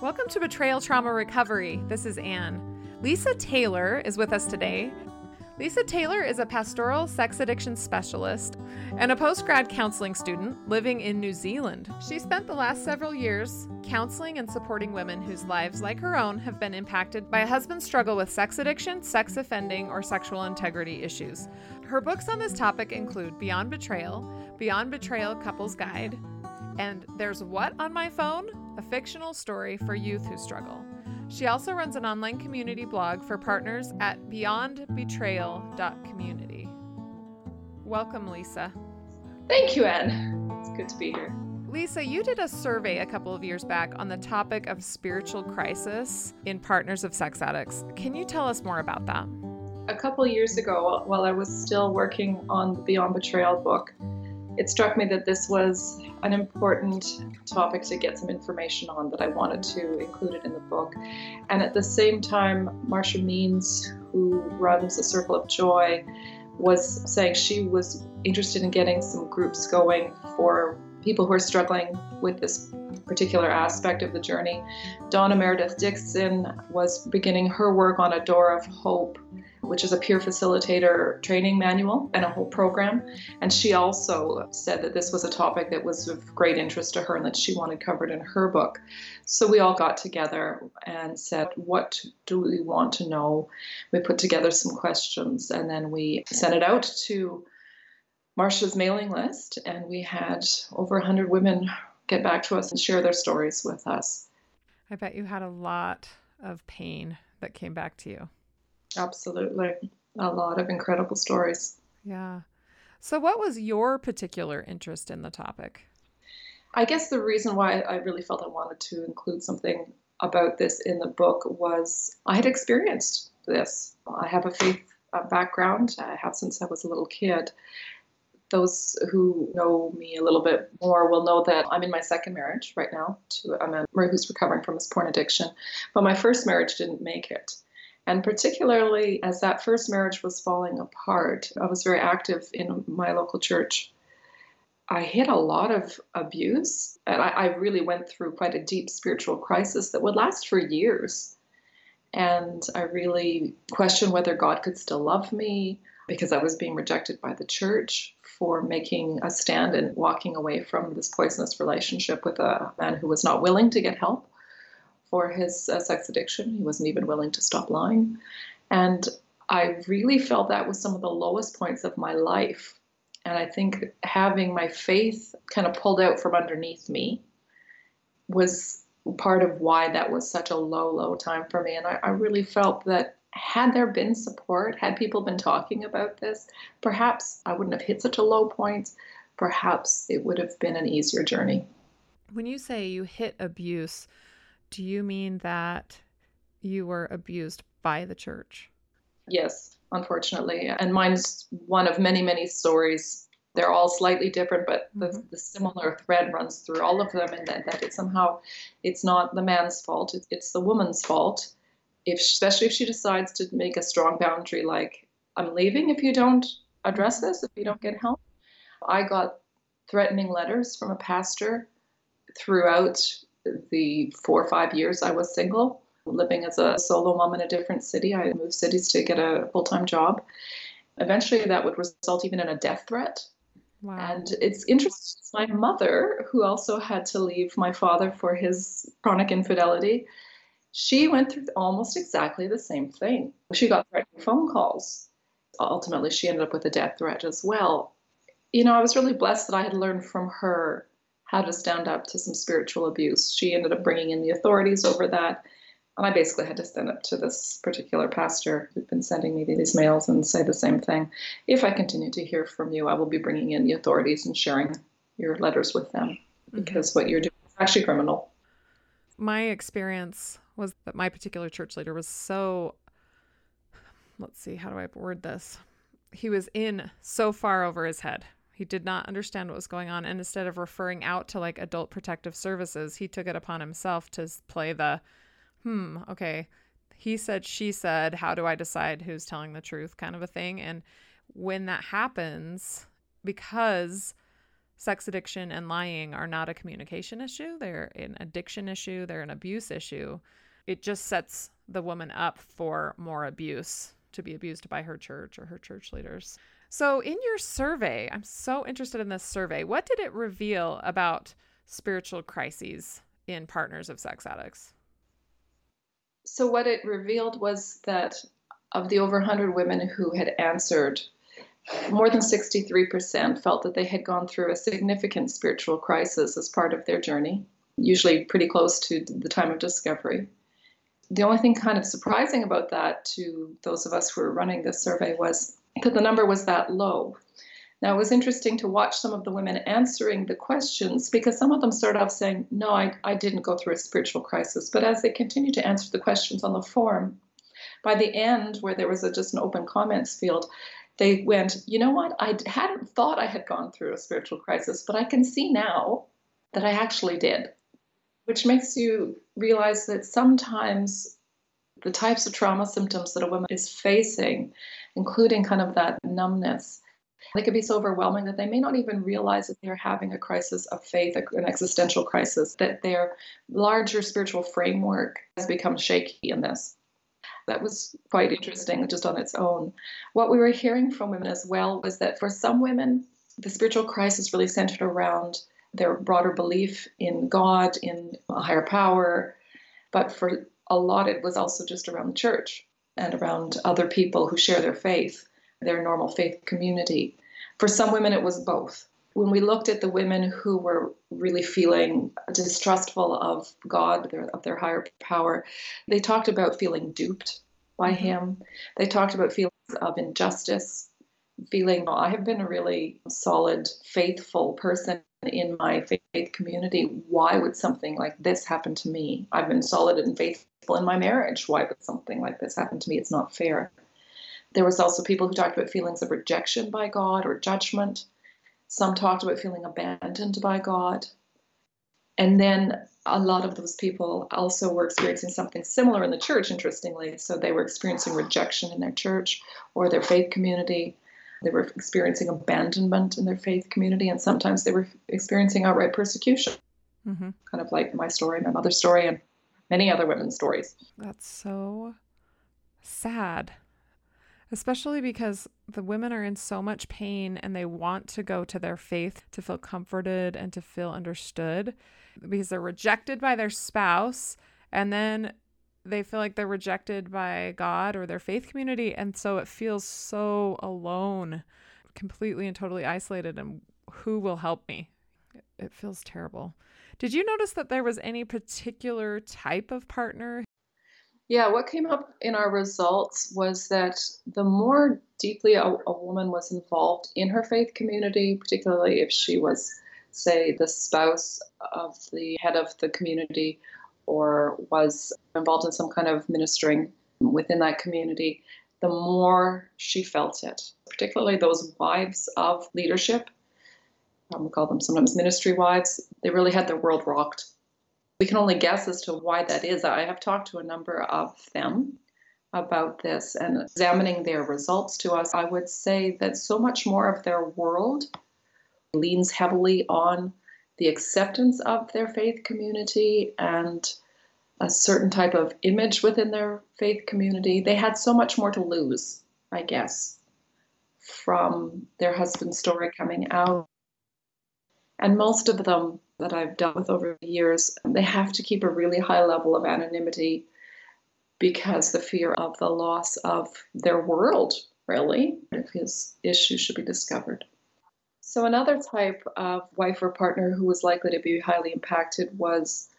Welcome to Betrayal Trauma Recovery. This is Anne. Lisa Taylor is with us today. Lisa Taylor is a pastoral sex addiction specialist and a post grad counseling student living in New Zealand. She spent the last several years counseling and supporting women whose lives, like her own, have been impacted by a husband's struggle with sex addiction, sex offending, or sexual integrity issues. Her books on this topic include Beyond Betrayal, Beyond Betrayal Couples Guide, and There's What on My Phone? A fictional story for youth who struggle. She also runs an online community blog for partners at beyondbetrayal.community. Welcome, Lisa. Thank you, Anne. It's good to be here. Lisa, you did a survey a couple of years back on the topic of spiritual crisis in partners of sex addicts. Can you tell us more about that? A couple years ago, while I was still working on the Beyond Betrayal book, it struck me that this was an important topic to get some information on that I wanted to include it in the book. And at the same time, Marsha Means, who runs the Circle of Joy, was saying she was interested in getting some groups going for people who are struggling with this particular aspect of the journey. Donna Meredith Dixon was beginning her work on a Door of Hope which is a peer facilitator training manual and a whole program. And she also said that this was a topic that was of great interest to her and that she wanted covered in her book. So we all got together and said, What do we want to know? We put together some questions and then we sent it out to Marsha's mailing list, and we had over 100 women get back to us and share their stories with us. I bet you had a lot of pain that came back to you. Absolutely. A lot of incredible stories. Yeah. So, what was your particular interest in the topic? I guess the reason why I really felt I wanted to include something about this in the book was I had experienced this. I have a faith background, I have since I was a little kid. Those who know me a little bit more will know that I'm in my second marriage right now to a man who's recovering from his porn addiction. But my first marriage didn't make it. And particularly as that first marriage was falling apart, I was very active in my local church. I hit a lot of abuse, and I, I really went through quite a deep spiritual crisis that would last for years. And I really questioned whether God could still love me because I was being rejected by the church for making a stand and walking away from this poisonous relationship with a man who was not willing to get help for his uh, sex addiction. He wasn't even willing to stop lying. And I really felt that was some of the lowest points of my life. And I think having my faith kind of pulled out from underneath me was part of why that was such a low, low time for me. And I, I really felt that had there been support, had people been talking about this, perhaps I wouldn't have hit such a low point. Perhaps it would have been an easier journey. When you say you hit abuse, do you mean that you were abused by the church? Yes, unfortunately. And mine's one of many, many stories. They're all slightly different, but the, mm-hmm. the similar thread runs through all of them, and that, that it somehow it's not the man's fault; it's, it's the woman's fault. If especially if she decides to make a strong boundary, like I'm leaving if you don't address this, if you don't get help. I got threatening letters from a pastor throughout the four or five years I was single, living as a solo mom in a different city. I moved cities to get a full time job. Eventually, that would result even in a death threat. Wow. And it's interesting. My mother, who also had to leave my father for his chronic infidelity, she went through almost exactly the same thing. She got threatening phone calls. Ultimately, she ended up with a death threat as well. You know, I was really blessed that I had learned from her how to stand up to some spiritual abuse. She ended up bringing in the authorities over that. And I basically had to stand up to this particular pastor who'd been sending me these mails and say the same thing. If I continue to hear from you, I will be bringing in the authorities and sharing your letters with them mm-hmm. because what you're doing is actually criminal. My experience was that my particular church leader was so, let's see, how do I word this? He was in so far over his head he did not understand what was going on. And instead of referring out to like adult protective services, he took it upon himself to play the, hmm, okay, he said, she said, how do I decide who's telling the truth kind of a thing. And when that happens, because sex addiction and lying are not a communication issue, they're an addiction issue, they're an abuse issue. It just sets the woman up for more abuse to be abused by her church or her church leaders. So, in your survey, I'm so interested in this survey. What did it reveal about spiritual crises in partners of sex addicts? So, what it revealed was that of the over 100 women who had answered, more than 63% felt that they had gone through a significant spiritual crisis as part of their journey, usually pretty close to the time of discovery. The only thing kind of surprising about that to those of us who were running this survey was that the number was that low. Now, it was interesting to watch some of the women answering the questions because some of them started off saying, No, I, I didn't go through a spiritual crisis. But as they continued to answer the questions on the form, by the end, where there was a, just an open comments field, they went, You know what? I hadn't thought I had gone through a spiritual crisis, but I can see now that I actually did, which makes you realize that sometimes the types of trauma symptoms that a woman is facing, including kind of that numbness, they can be so overwhelming that they may not even realize that they're having a crisis of faith, an existential crisis, that their larger spiritual framework has become shaky in this. That was quite interesting just on its own. What we were hearing from women as well was that for some women, the spiritual crisis really centered around their broader belief in God, in a higher power. But for a lot, it was also just around the church and around other people who share their faith, their normal faith community. For some women, it was both. When we looked at the women who were really feeling distrustful of God, of their higher power, they talked about feeling duped by mm-hmm. Him. They talked about feelings of injustice, feeling I have been a really solid, faithful person in my faith community. Why would something like this happen to me? I've been solid and faithful in my marriage. Why would something like this happen to me? It's not fair. There was also people who talked about feelings of rejection by God or judgment. Some talked about feeling abandoned by God. And then a lot of those people also were experiencing something similar in the church, interestingly. So they were experiencing rejection in their church or their faith community. They were experiencing abandonment in their faith community, and sometimes they were experiencing outright persecution. Mm-hmm. Kind of like my story, my mother's story, and many other women's stories. That's so sad especially because the women are in so much pain and they want to go to their faith to feel comforted and to feel understood because they're rejected by their spouse and then they feel like they're rejected by God or their faith community and so it feels so alone completely and totally isolated and who will help me? It feels terrible. Did you notice that there was any particular type of partner? Yeah, what came up in our results was that the more deeply a, a, woman was involved in her faith community, particularly if she was, say, the spouse of the head of the community or was involved in some kind of ministering within that community, the more she felt it, particularly those wives of leadership. Um, we call them sometimes ministry wives. They really had their world rocked we can only guess as to why that is. I have talked to a number of them about this and examining their results to us. I would say that so much more of their world leans heavily on the acceptance of their faith community and a certain type of image within their faith community. They had so much more to lose, I guess, from their husband's story coming out. And most of them that I've dealt with over the years, they have to keep a really high level of anonymity because the fear of the loss of their world, really, if his issue should be discovered. So, another type of wife or partner who was likely to be highly impacted was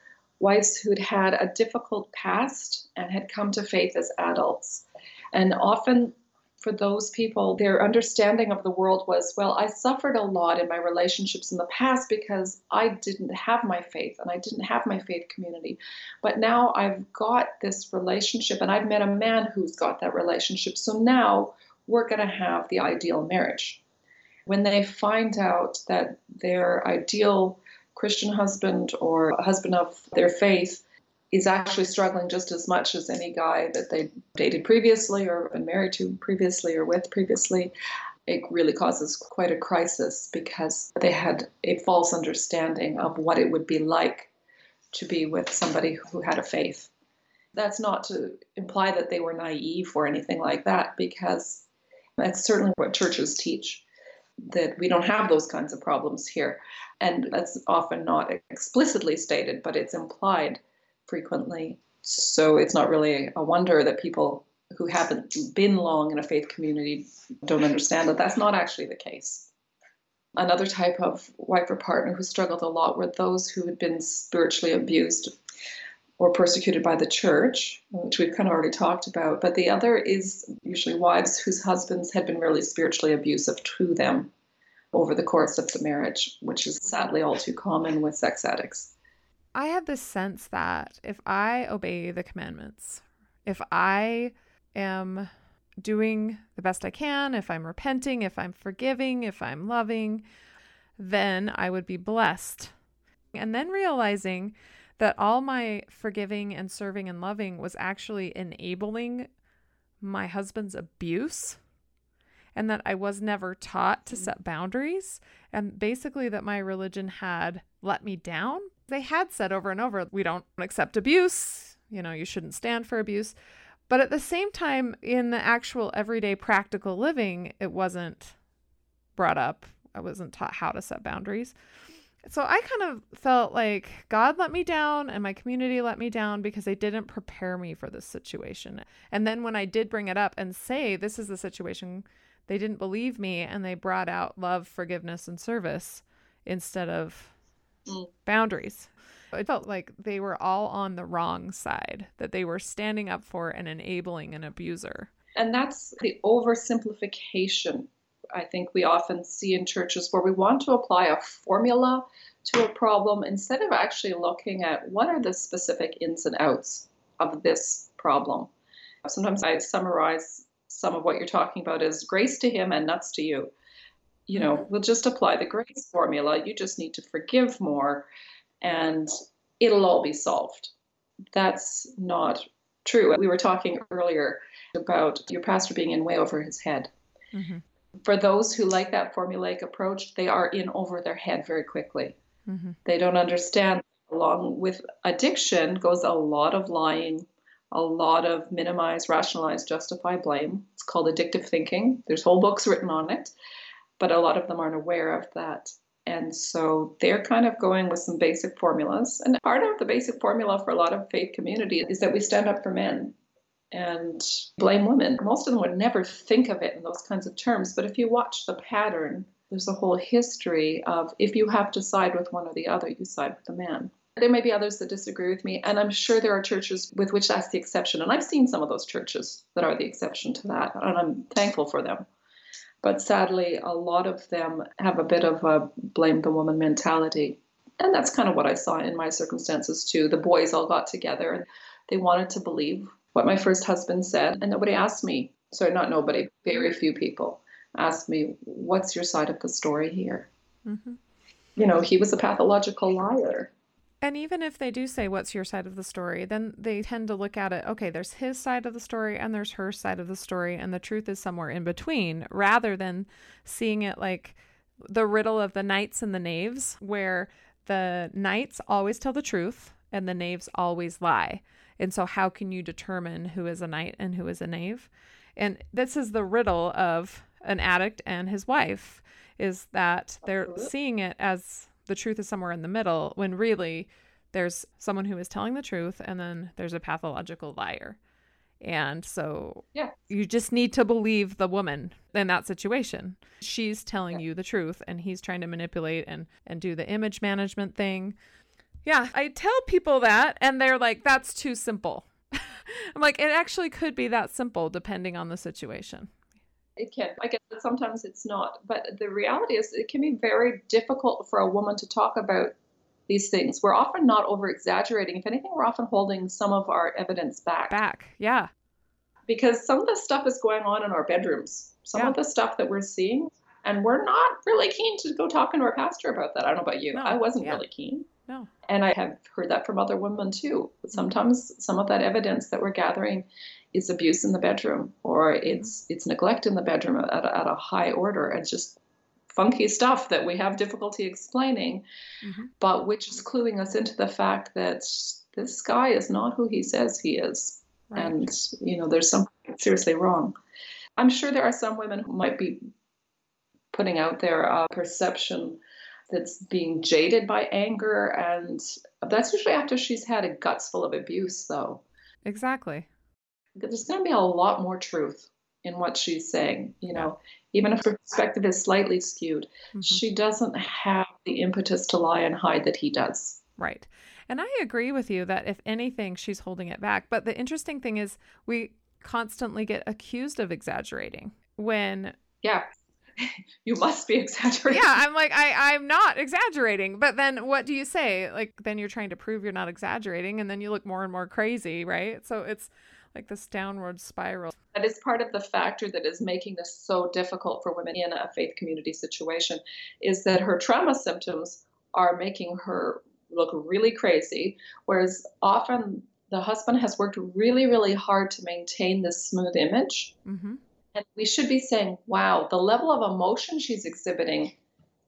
wives who'd had a difficult past and had come to faith as adults. And often for those people, their understanding of the world was, well, I suffered a lot in my relationships in the past because I didn't have my faith and I didn't have my faith community. But now I've got this relationship and I've met a man who's got that relationship. So now we're going to have the ideal marriage. When they find out that their ideal Christian husband or husband of their faith is actually struggling just as much as any guy that they dated previously or been married to previously or with previously. it really causes quite a crisis because they had a false understanding of what it would be like to be with somebody who had a faith. That's not to imply that they were naive or anything like that, because that's certainly what churches teach that we don't have those kinds of problems here. And that's often not explicitly stated, but it's implied frequently. So it's not really a wonder that people who haven't been long in a faith community don't understand that that's not actually the case. Another type of wife or partner who struggled a lot were those who had been spiritually abused or persecuted by the church, which we've kind of already talked about. But the other is usually wives whose husbands had been really spiritually abusive to them over the course of the marriage, which is sadly all too common with sex addicts. I have this sense that if I obey the commandments, if I am doing the best I can, if I'm repenting, if I'm forgiving, if I'm loving, then I would be blessed. And then realizing that all my forgiving and serving and loving was actually enabling my husband's abuse and that I was never taught to mm. set boundaries and basically that my religion had let me down. They had said over and over, we don't accept abuse, you know, you shouldn't stand for abuse. But at the same time, in the actual everyday practical living, it wasn't brought up. I wasn't taught how to set boundaries. So I kind of felt like God let me down and my community let me down because they didn't prepare me for this situation. And then when I did bring it up and say, this is the situation, they didn't believe me and they brought out love, forgiveness, and service instead of mm. boundaries. It felt like they were all on the wrong side, that they were standing up for and enabling an abuser. And that's the oversimplification I think we often see in churches where we want to apply a formula to a problem instead of actually looking at what are the specific ins and outs of this problem. Sometimes I summarize some of what you're talking about is grace to him and nuts to you. You know, mm-hmm. we'll just apply the grace formula. You just need to forgive more and it'll all be solved. That's not true. We were talking earlier about your pastor being in way over his head. Mm-hmm. For those who like that formulaic approach, they are in over their head very quickly. Mm-hmm. They don't understand. Along with addiction goes a lot of lying, a lot of minimize, rationalize, justify, blame. It's called addictive thinking. There's whole books written on it, but a lot of them aren't aware of that. And so they're kind of going with some basic formulas. And part of the basic formula for a lot of faith community is that we stand up for men and blame women. Most of them would never think of it in those kinds of terms. But if you watch the pattern, there's a whole history of if you have to side with one or the other, you side with the man. There may be others that disagree with me, and I'm sure there are churches with which that's the exception. And I've seen some of those churches that are the exception to that, and I'm thankful for them. But sadly, a lot of them have a bit of a blame the woman mentality. And that's kind of what I saw in my circumstances too. The boys all got together and they wanted to believe what my first husband said, and nobody asked me. Sorry, not nobody, very few people asked me, What's your side of the story here? Mm-hmm. You know, he was a pathological liar. And even if they do say, What's your side of the story? then they tend to look at it, okay, there's his side of the story and there's her side of the story, and the truth is somewhere in between, rather than seeing it like the riddle of the knights and the knaves, where the knights always tell the truth and the knaves always lie. And so, how can you determine who is a knight and who is a knave? And this is the riddle of an addict and his wife is that they're seeing it as the truth is somewhere in the middle when really there's someone who is telling the truth and then there's a pathological liar. And so yeah. you just need to believe the woman in that situation. She's telling yeah. you the truth and he's trying to manipulate and and do the image management thing. Yeah, I tell people that and they're like that's too simple. I'm like it actually could be that simple depending on the situation it can. I guess sometimes it's not. But the reality is, it can be very difficult for a woman to talk about these things. We're often not over exaggerating. If anything, we're often holding some of our evidence back. Back, yeah. Because some of the stuff is going on in our bedrooms. Some yeah. of the stuff that we're seeing, and we're not really keen to go talking to our pastor about that. I don't know about you. No. I wasn't yeah. really keen. No. And I have heard that from other women too. Mm-hmm. Sometimes some of that evidence that we're gathering is abuse in the bedroom or it's it's neglect in the bedroom at, a- at a high order and just funky stuff that we have difficulty explaining, Mhm. but which is cluing us into the fact that this guy is not who he says he is Right. and you know there's something seriously wrong i'm sure there are some women who might be putting out their a perception that's being jaded by anger and that's usually after she's had a guts full of abuse though exactly. There's going to be a lot more truth in what she's saying you know even if her perspective is slightly skewed Mhm. she doesn't have the impetus to lie and hide that he does Right. And I agree with you that if anything, she's holding it back. But the interesting thing is, we constantly get accused of exaggerating when, yeah you must be exaggerating yeah, I'm like, I, I'm not exaggerating. But then what do you say? Like, then you're trying to prove you're not exaggerating, and then you look more and more crazy, right? So it's like this downward spiral. that is part of the factor that is making this so difficult for women in a faith community situation is that her trauma symptoms are making her look really crazy whereas often the husband has worked really really hard to maintain this smooth image Mm-hmm. and we should be saying wow the level of emotion she's exhibiting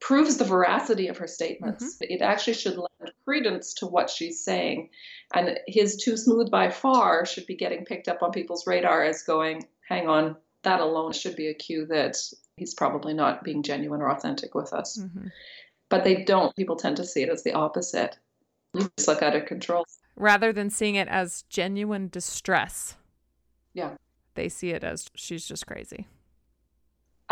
proves the veracity of her statements. It actually should lend credence to what she's saying. And his too smooth by far should be getting picked up on people's radar as going hang on that alone should be a cue that he's probably not being genuine or authentic with us. Hmm but they don't people tend to see it as the opposite. You just look out of control. Rather than seeing it as genuine distress, yeah. They see it as she's just crazy.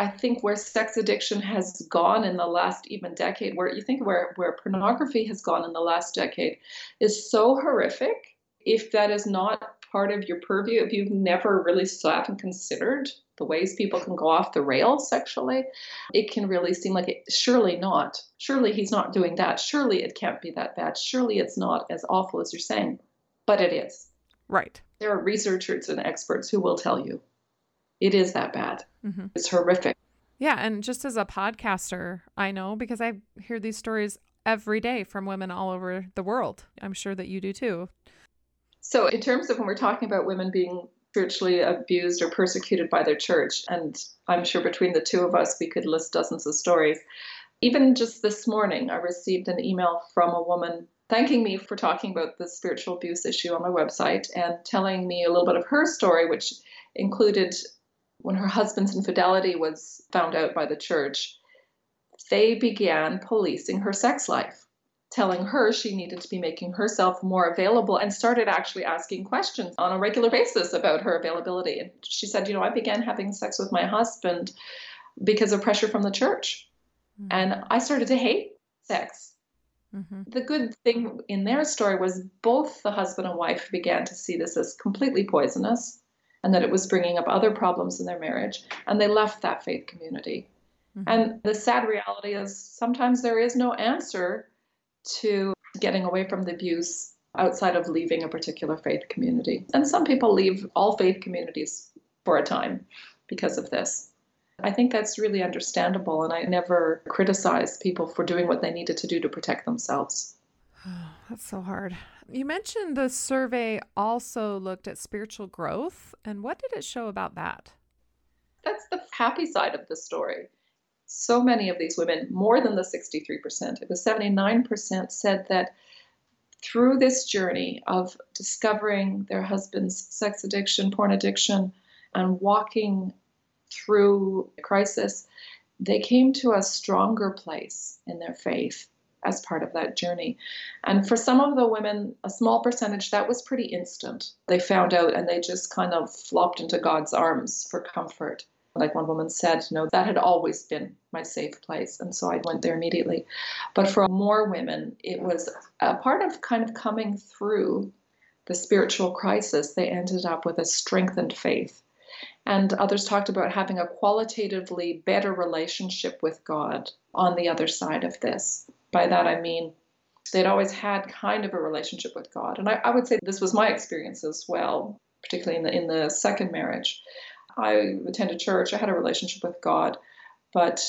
I think where sex addiction has gone in the last even decade, where you think where, where pornography has gone in the last decade, is so horrific. If that is not part of your purview, if you've never really sat and considered the ways people can go off the rails sexually, it can really seem like it. Surely not. Surely he's not doing that. Surely it can't be that bad. Surely it's not as awful as you're saying. But it is. Right. There are researchers and experts who will tell you it is that bad. hmm It's horrific. Yeah, and just as a podcaster, I know because I hear these stories every day from women all over the world. I'm sure that you do too. So, in terms of when we're talking about women being spiritually abused or persecuted by their church, and I'm sure between the two of us, we could list dozens of stories. Even just this morning, I received an email from a woman thanking me for talking about the spiritual abuse issue on my website and telling me a little bit of her story, which included when her husband's infidelity was found out by the church, they began policing her sex life telling her she needed to be making herself more available and started actually asking questions on a regular basis about her availability. And she said, You know, I began having sex with my husband because of pressure from the church. And I started to hate sex. Mm-hmm. The good thing in their story was both the husband and wife began to see this as completely poisonous and that it was bringing up other problems in their marriage. And they left that faith community. Mhm. And the sad reality is sometimes there is no answer to getting away from the abuse outside of leaving a particular faith community. And some people leave all faith communities for a time because of this. I think that's really understandable, and I never criticize people for doing what they needed to do to protect themselves. That's so hard. You mentioned the survey also looked at spiritual growth. And what did it show about that? That's the happy side of the story. So many of these women, more than the 63%, it was 79%, said that through this journey of discovering their husband's sex addiction, porn addiction, and walking through crisis, they came to a stronger place in their faith as part of that journey. And for some of the women, a small percentage, that was pretty instant. They found out and they just kind of flopped into God's arms for comfort. Like one woman said, know, that had always been my safe place. And so I went there immediately. But for more women, it was a part of kind of coming through the spiritual crisis. They ended up with a strengthened faith. And others talked about having a qualitatively better relationship with God on the other side of this. By that I mean they'd always had kind of a relationship with God. And I, I would say this was my experience as well, particularly in the in the second marriage. I attended church, I had a relationship with God, but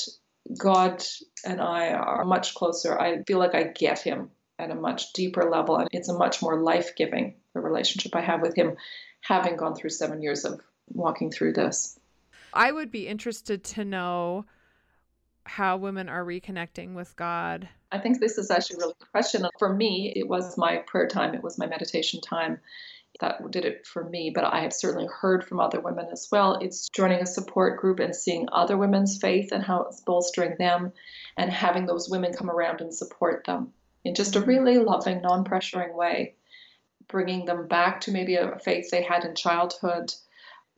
God and I are much closer. I feel like I get him at a much deeper level. And it's a much more life giving the relationship I have with him, having gone through seven years of walking through this. I would be interested to know how women are reconnecting with God. I think this is actually really a question. For me, it was my prayer time, it was my meditation time that did it for me, but I have certainly heard from other women as well. It's joining a support group and seeing other women's faith and how it's bolstering them and having those women come around and support them in just a mm-hmm. really loving, non pressuring way, bringing them back to maybe a faith they had in childhood.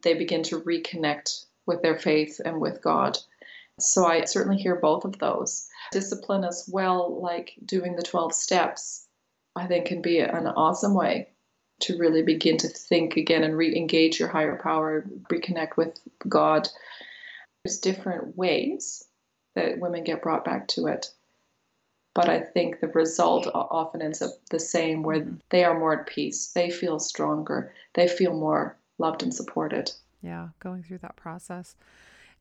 They begin to reconnect with their faith and with God. So I certainly hear both of those. Discipline as well, like doing the 12 steps, I think can be an awesome way to really begin to think again and re-engage your higher power, reconnect with God. There's different ways that women get brought back to it. But I think the result often ends up the same, where mm-hmm. they are more at peace. They feel stronger. They feel more loved and supported. Yeah, going through that process.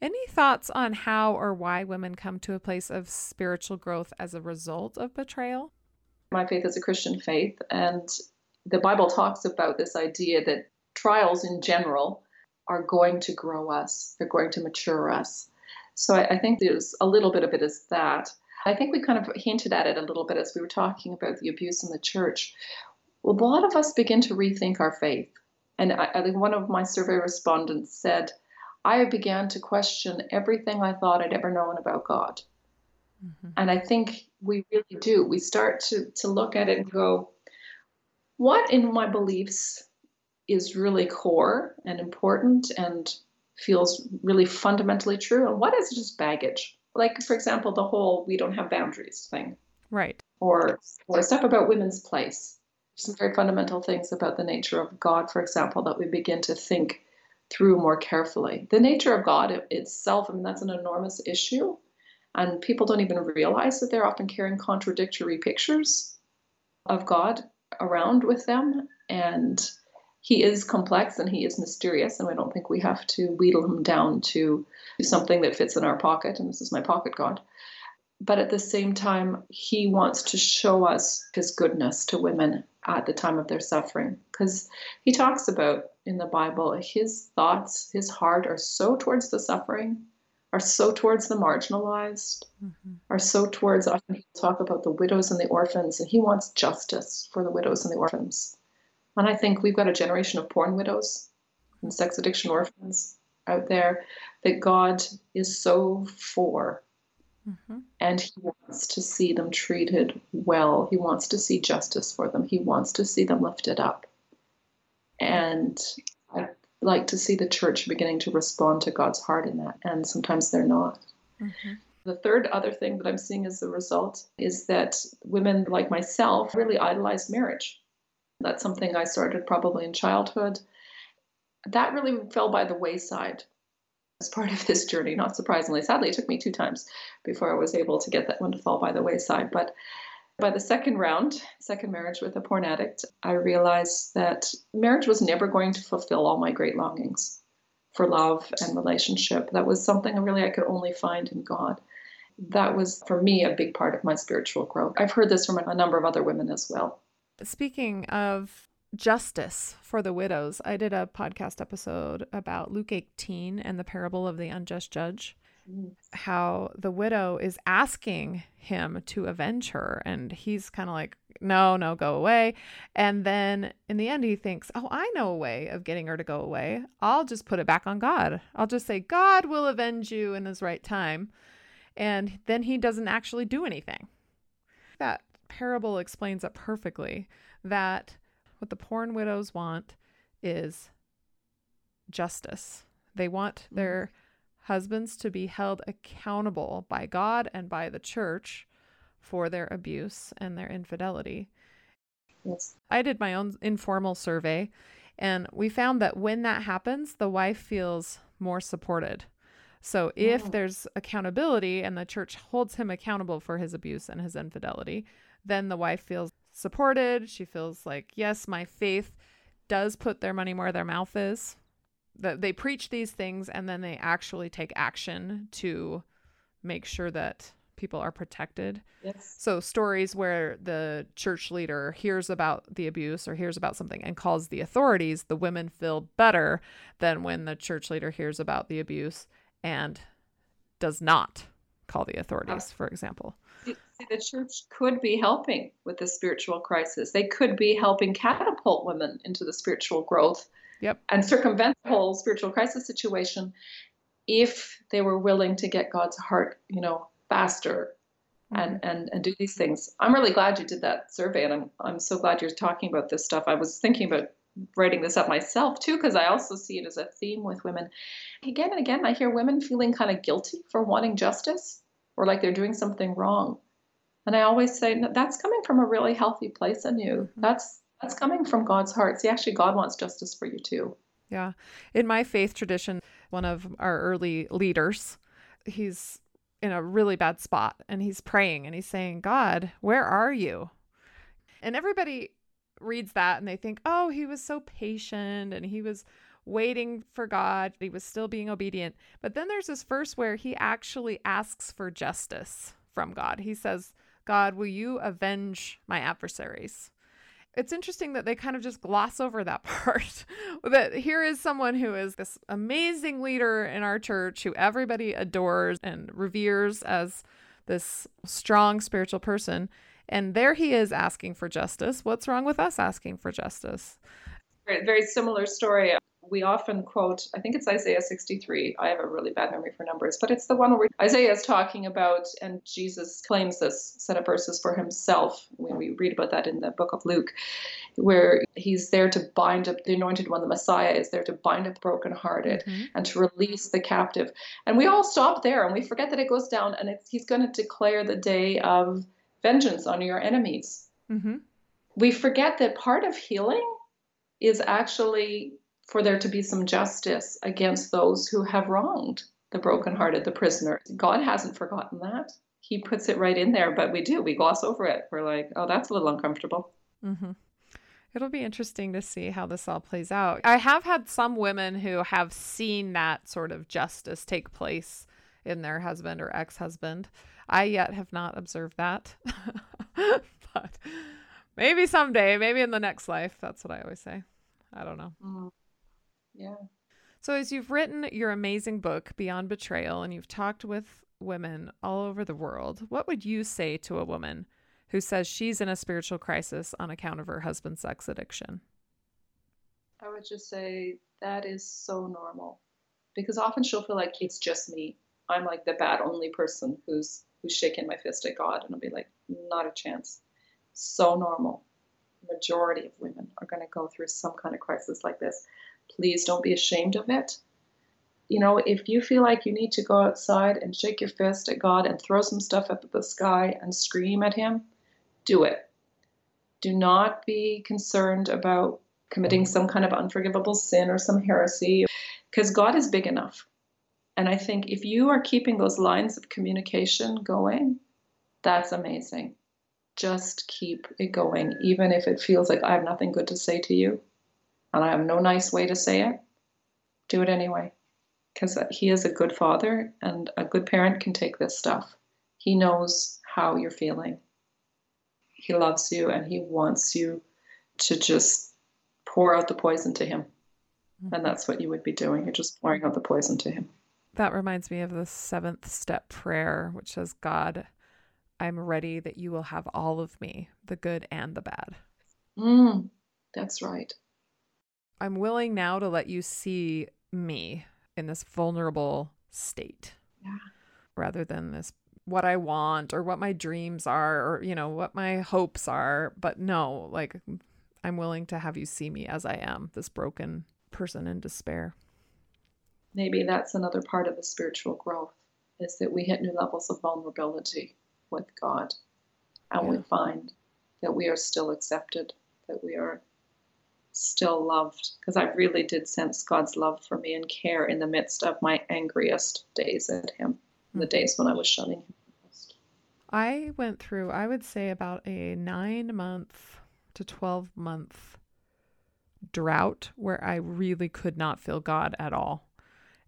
Any thoughts on how or why women come to a place of spiritual growth as a result of betrayal? My faith is a Christian faith, and the Bible talks about this idea that trials in general are going to grow us, they're going to mature us. So I, I, think there's a little bit of it is that. I think we kind of hinted at it a little bit as we were talking about the abuse in the church. Well, a lot of us begin to rethink our faith. And I, I think one of my survey respondents said, I began to question everything I thought I'd ever known about God. Mm-hmm. And I think we really do. We start to, to look at it and go, what in my beliefs is really core and important and feels really fundamentally true and what is just baggage like for example the whole we don't have boundaries thing right or or stuff about women's place some very fundamental things about the nature of god for example that we begin to think through more carefully the nature of god itself i mean that's an enormous issue and people don't even realize that they're often carrying contradictory pictures of god around with them. And he is complex and he is mysterious, and I don't think we have to wheedle him down to something that fits in our pocket. And this is my pocket God. But at the same time, he wants to show us his goodness to women at the time of their suffering. Because he talks about in the Bible, his thoughts, his heart are so towards the suffering are so towards the marginalized, mm-hmm. are so towards, often he'll talk about the widows and the orphans, and he wants justice for the widows and the orphans. And I think we've got a generation of porn widows and sex addiction orphans out there that God is so for. Mm-hmm. And he wants to see them treated well. He wants to see justice for them. He wants to see them lifted up. And I like to see the church beginning to respond to God's heart in that, and sometimes they're not. Mm-hmm. The third other thing that I'm seeing as a result is that women like myself really idolize marriage. That's something I started probably in childhood. That really fell by the wayside as part of this journey, not surprisingly. Sadly, it took me two times before I was able to get that one to fall by the wayside. But by the second round, second marriage with a porn addict, I realized that marriage was never going to fulfill all my great longings for love and relationship. That was something really I could only find in God. That was, for me, a big part of my spiritual growth. I've heard this from a number of other women as well. Speaking of justice for the widows, I did a podcast episode about Luke 18 and the parable of the unjust judge how the widow is asking him to avenge her. And he's kind of like no no go away. And then in the end he thinks oh i know a way of getting her to go away. I'll just put it back on god. I'll just say god will avenge you in his right time. And then he doesn't actually do anything. That parable explains it perfectly that what the porn widows want is justice. They want mm-hmm. their husbands to be held accountable by God and by the church for their abuse and their infidelity. Yes. I did my own informal survey, and we found that when that happens, the wife feels more supported. So if oh. there's accountability and the church holds him accountable for his abuse and his infidelity, then the wife feels supported. She feels like, yes, my faith does put their money where their mouth is that they preach these things and then they actually take action to make sure that people are protected. Yes. So stories where the church leader hears about the abuse or hears about something and calls the authorities, the women feel better than when the church leader hears about the abuse and does not call the authorities, ah. for example. See, the church could be helping with the spiritual crisis. They could be helping catapult women into the spiritual growth Yep. and circumvent the whole spiritual crisis situation if they were willing to get God's heart, you know, faster and, and and do these things. I'm really glad you did that survey and I'm I'm so glad you're talking about this stuff. I was thinking about writing this up myself too because I also see it as a theme with women. Again and again I hear women feeling kind of guilty for wanting justice or like they're doing something wrong. And I always say no, that's coming from a really healthy place in you. Mhm. That's that's coming from God's heart. See, actually God wants justice for you too. Yeah. In my faith tradition, one of our early leaders, he's in a really bad spot and he's praying and he's saying, God, where are you? And everybody reads that and they think, oh, he was so patient and he was waiting for God. He was still being obedient. But then there's this verse where he actually asks for justice from God. He says, God, will you avenge my adversaries? It's interesting that they kind of just gloss over that part. that here is someone who is this amazing leader in our church who everybody adores and reveres as this strong spiritual person. And there he is asking for justice. What's wrong with us asking for justice? Very, similar story. We often quote, I think it's Isaiah 63. I have a really bad memory for numbers, but it's the one where Isaiah is talking about, and Jesus claims this set of verses for himself. When we read about that in the book of Luke, where he's there to bind up the anointed one, the Messiah is there to bind up the brokenhearted Mhm. and to release the captive. And we all stop there and we forget that it goes down and it's, he's going to declare the day of vengeance on your enemies. Mhm. We forget that part of healing is actually for there to be some justice against those who have wronged the brokenhearted, the prisoner. God hasn't forgotten that. He puts it right in there, but we do. We gloss over it. We're like, oh, that's a little uncomfortable. Mm-hmm. It'll be interesting to see how this all plays out. I have had some women who have seen that sort of justice take place in their husband or ex husband. I yet have not observed that. but maybe someday, maybe in the next life. That's what I always say. I don't know. Mm. Yeah. So, as you've written your amazing book, Beyond Betrayal, and you've talked with women all over the world, what would you say to a woman who says she's in a spiritual crisis on account of her husband's sex addiction? I would just say that is so normal because often she'll feel like it's just me. I'm like the bad only person who's who's shaking my fist at God, and I'll be like, not a chance. So normal. Majority of women are going to go through some kind of crisis like this. Please don't be ashamed of it. You know, if you feel like you need to go outside and shake your fist at God and throw some stuff up at the sky and scream at Him, do it. Do not be concerned about committing some kind of unforgivable sin or some heresy because God is big enough. And I think if you are keeping those lines of communication going, that's amazing. Just keep it going, even if it feels like I have nothing good to say to you and I have no nice way to say it. Do it anyway. Because He is a good father and a good parent can take this stuff. He knows how you're feeling. He loves you and He wants you to just pour out the poison to Him. And that's what you would be doing. You're just pouring out the poison to Him. That reminds me of the seventh step prayer, which says, God, I'm ready that you will have all of me, the good and the bad. Mm, that's right. I'm willing now to let you see me in this vulnerable state. Yeah. rather than this what I want or what my dreams are or you know what my hopes are. But no like I'm willing to have you see me as I am this broken person in despair. Maybe that's another part of the spiritual growth is that we hit new levels of vulnerability with God. And we find that we are still accepted, that we are still loved. Because I really did sense God's love for me and care in the midst of my angriest days at Him, the days when I was shunning Him. most. I went through, I would say, about a nine month to 12 month drought where I really could not feel God at all.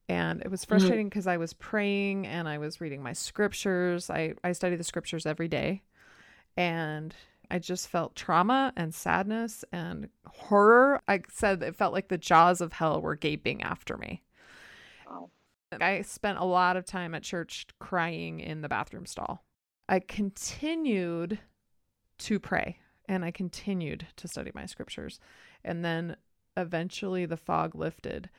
And it was frustrating because mm-hmm. I was praying and I was reading my scriptures. I, I study the scriptures every day. And I just felt trauma and sadness and horror. I said it felt like the jaws of hell were gaping after me. Wow. I spent a lot of time at church crying in the bathroom stall. I continued to pray and I continued to study my scriptures. And then eventually the fog lifted.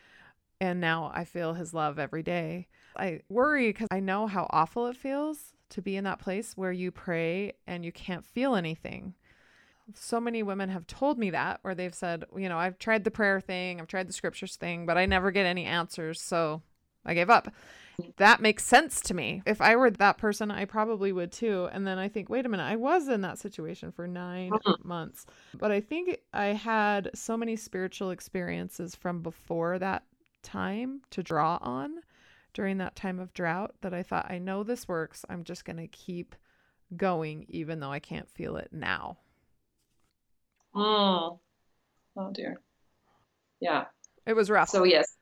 And now I feel his love every day. I worry because I know how awful it feels to be in that place where you pray and you can't feel anything. So many women have told me that, where they've said, you know, I've tried the prayer thing, I've tried the scriptures thing, but I never get any answers. So I gave up. That makes sense to me. If I were that person, I probably would too. And then I think, wait a minute, I was in that situation for 9 mm-hmm. months. But I think I had so many spiritual experiences from before that time to draw on during that time of drought that I thought, I know this works. I'm just going to keep going, even though I can't feel it now. Oh, oh dear. Yeah. It was rough. So, yes,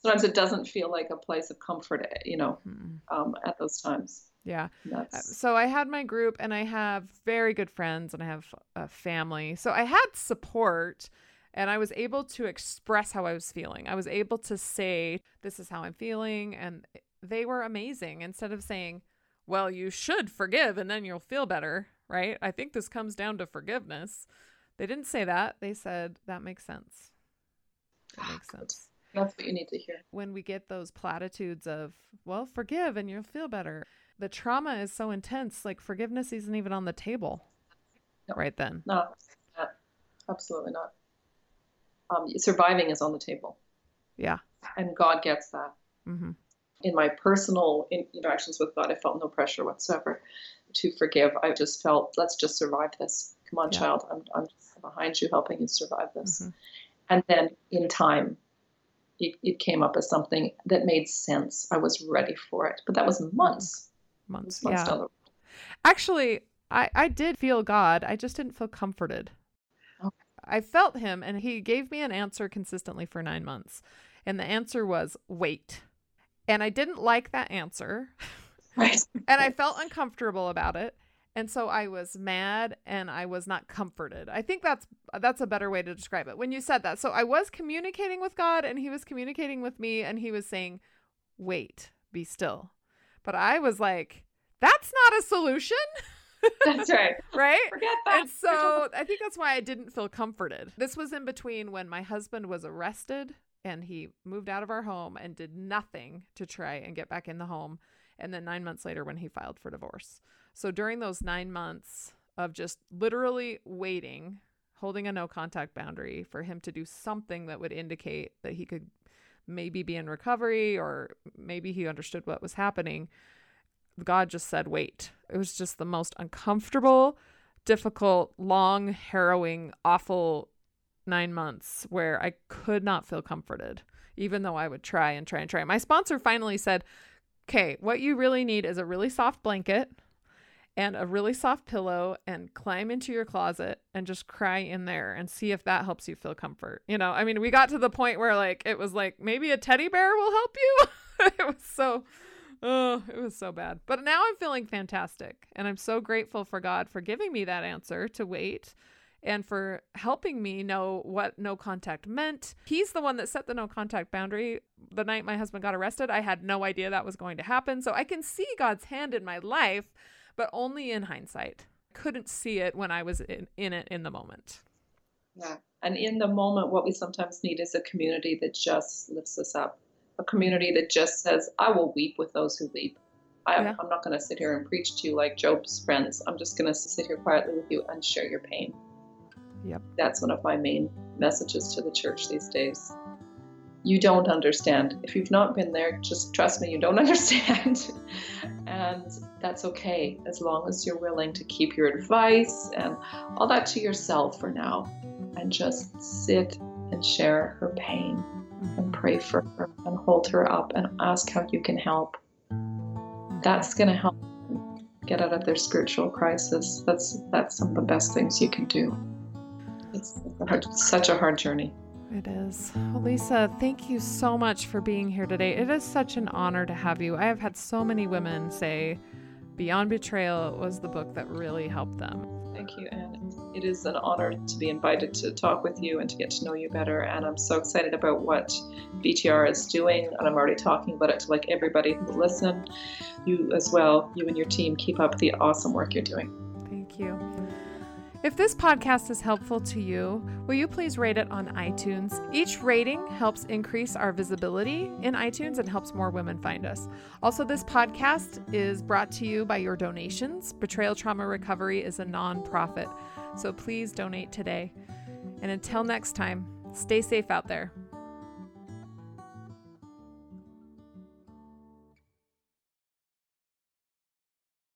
sometimes it doesn't feel like a place of comfort, you know, mm-hmm. um, at those times. Yeah. That's... Uh, so I had my group and I have very good friends and I have a family. So I had support and I was able to express how I was feeling. I was able to say, This is how I'm feeling. And they were amazing. Instead of saying, Well, you should forgive and then you'll feel better, right? I think this comes down to forgiveness. They didn't say that. They said, That makes sense. That makes ah, sense. That's what you need to hear. When we get those platitudes of, Well, forgive and you'll feel better, the trauma is so intense. Like forgiveness isn't even on the table no. right then. No, absolutely not um, surviving is on the table. Yeah. And God gets that. Mm-hmm. In my personal interactions with God, I felt no pressure whatsoever to forgive. I just felt, let's just survive this. Come on, yeah. child. I'm, I'm behind you, helping you survive this. Mm-hmm. And then in time, it, it, came up as something that made sense. I was ready for it. But that was months. Months. months yeah. Actually, I, I did feel God. I just didn't feel comforted. I felt him and he gave me an answer consistently for nine months. And the answer was wait. And I didn't like that answer. Right. and I felt uncomfortable about it. And so I was mad and I was not comforted. I think that's that's a better way to describe it. When you said that. So I was communicating with God and he was communicating with me and he was saying, "Wait, be still." But I was like, that's not a solution. That's right. right? Forget that. And so I think that's why I didn't feel comforted. This was in between when my husband was arrested and he moved out of our home and did nothing to try and get back in the home. And then nine months later when he filed for divorce. So during those nine months of just literally waiting, holding a no contact boundary for him to do something that would indicate that he could maybe be in recovery or maybe he understood what was happening God just said, wait. It was just the most uncomfortable, difficult, long, harrowing, awful nine months where I could not feel comforted, even though I would try and try and try. My sponsor finally said, okay, what you really need is a really soft blanket and a really soft pillow and climb into your closet and just cry in there and see if that helps you feel comfort. You know, I mean, we got to the point where like it was like maybe a teddy bear will help you. it was so Oh, it was so bad. But now I'm feeling fantastic. And I'm so grateful for God for giving me that answer to wait and for helping me know what no contact meant. He's the one that set the no contact boundary. The night my husband got arrested, I had no idea that was going to happen. So I can see God's hand in my life, but only in hindsight. I couldn't see it when I was in, in it in the moment. Yeah. And in the moment, what we sometimes need is a community that just lifts us up a community that just says, I will weep with those who weep. I, am not going to sit here and preach to you like Job's friends. I'm just going to sit here quietly with you and share your pain. Yep. That's one of my main messages to the church these days. You don't understand. If you've not been there, just trust me, you don't understand. and that's okay as long as you're willing to keep your advice and all that to yourself for now and just sit and share her pain and pray for her hold her up and ask how you can help. That's going to help get out of their spiritual crisis. That's that's some of the best things you can do. It's such a hard journey. It is. Well, Lisa, thank you so much for being here today. It is such an honor to have you. I have had so many women say Beyond Betrayal was the book that really helped them. Thank you, Anne. It is an honor to be invited to talk with you and to get to know you better. And I'm so excited about what BTR is doing. And I'm already talking about it to like everybody who listen. You as well, you and your team, keep up the awesome work you're doing. Thank you. If this podcast is helpful to you, will you please rate it on iTunes? Each rating helps increase our visibility in iTunes and helps more women find us. Also, this podcast is brought to you by your donations. Betrayal Trauma Recovery is a nonprofit, so please donate today. And until next time, stay safe out there.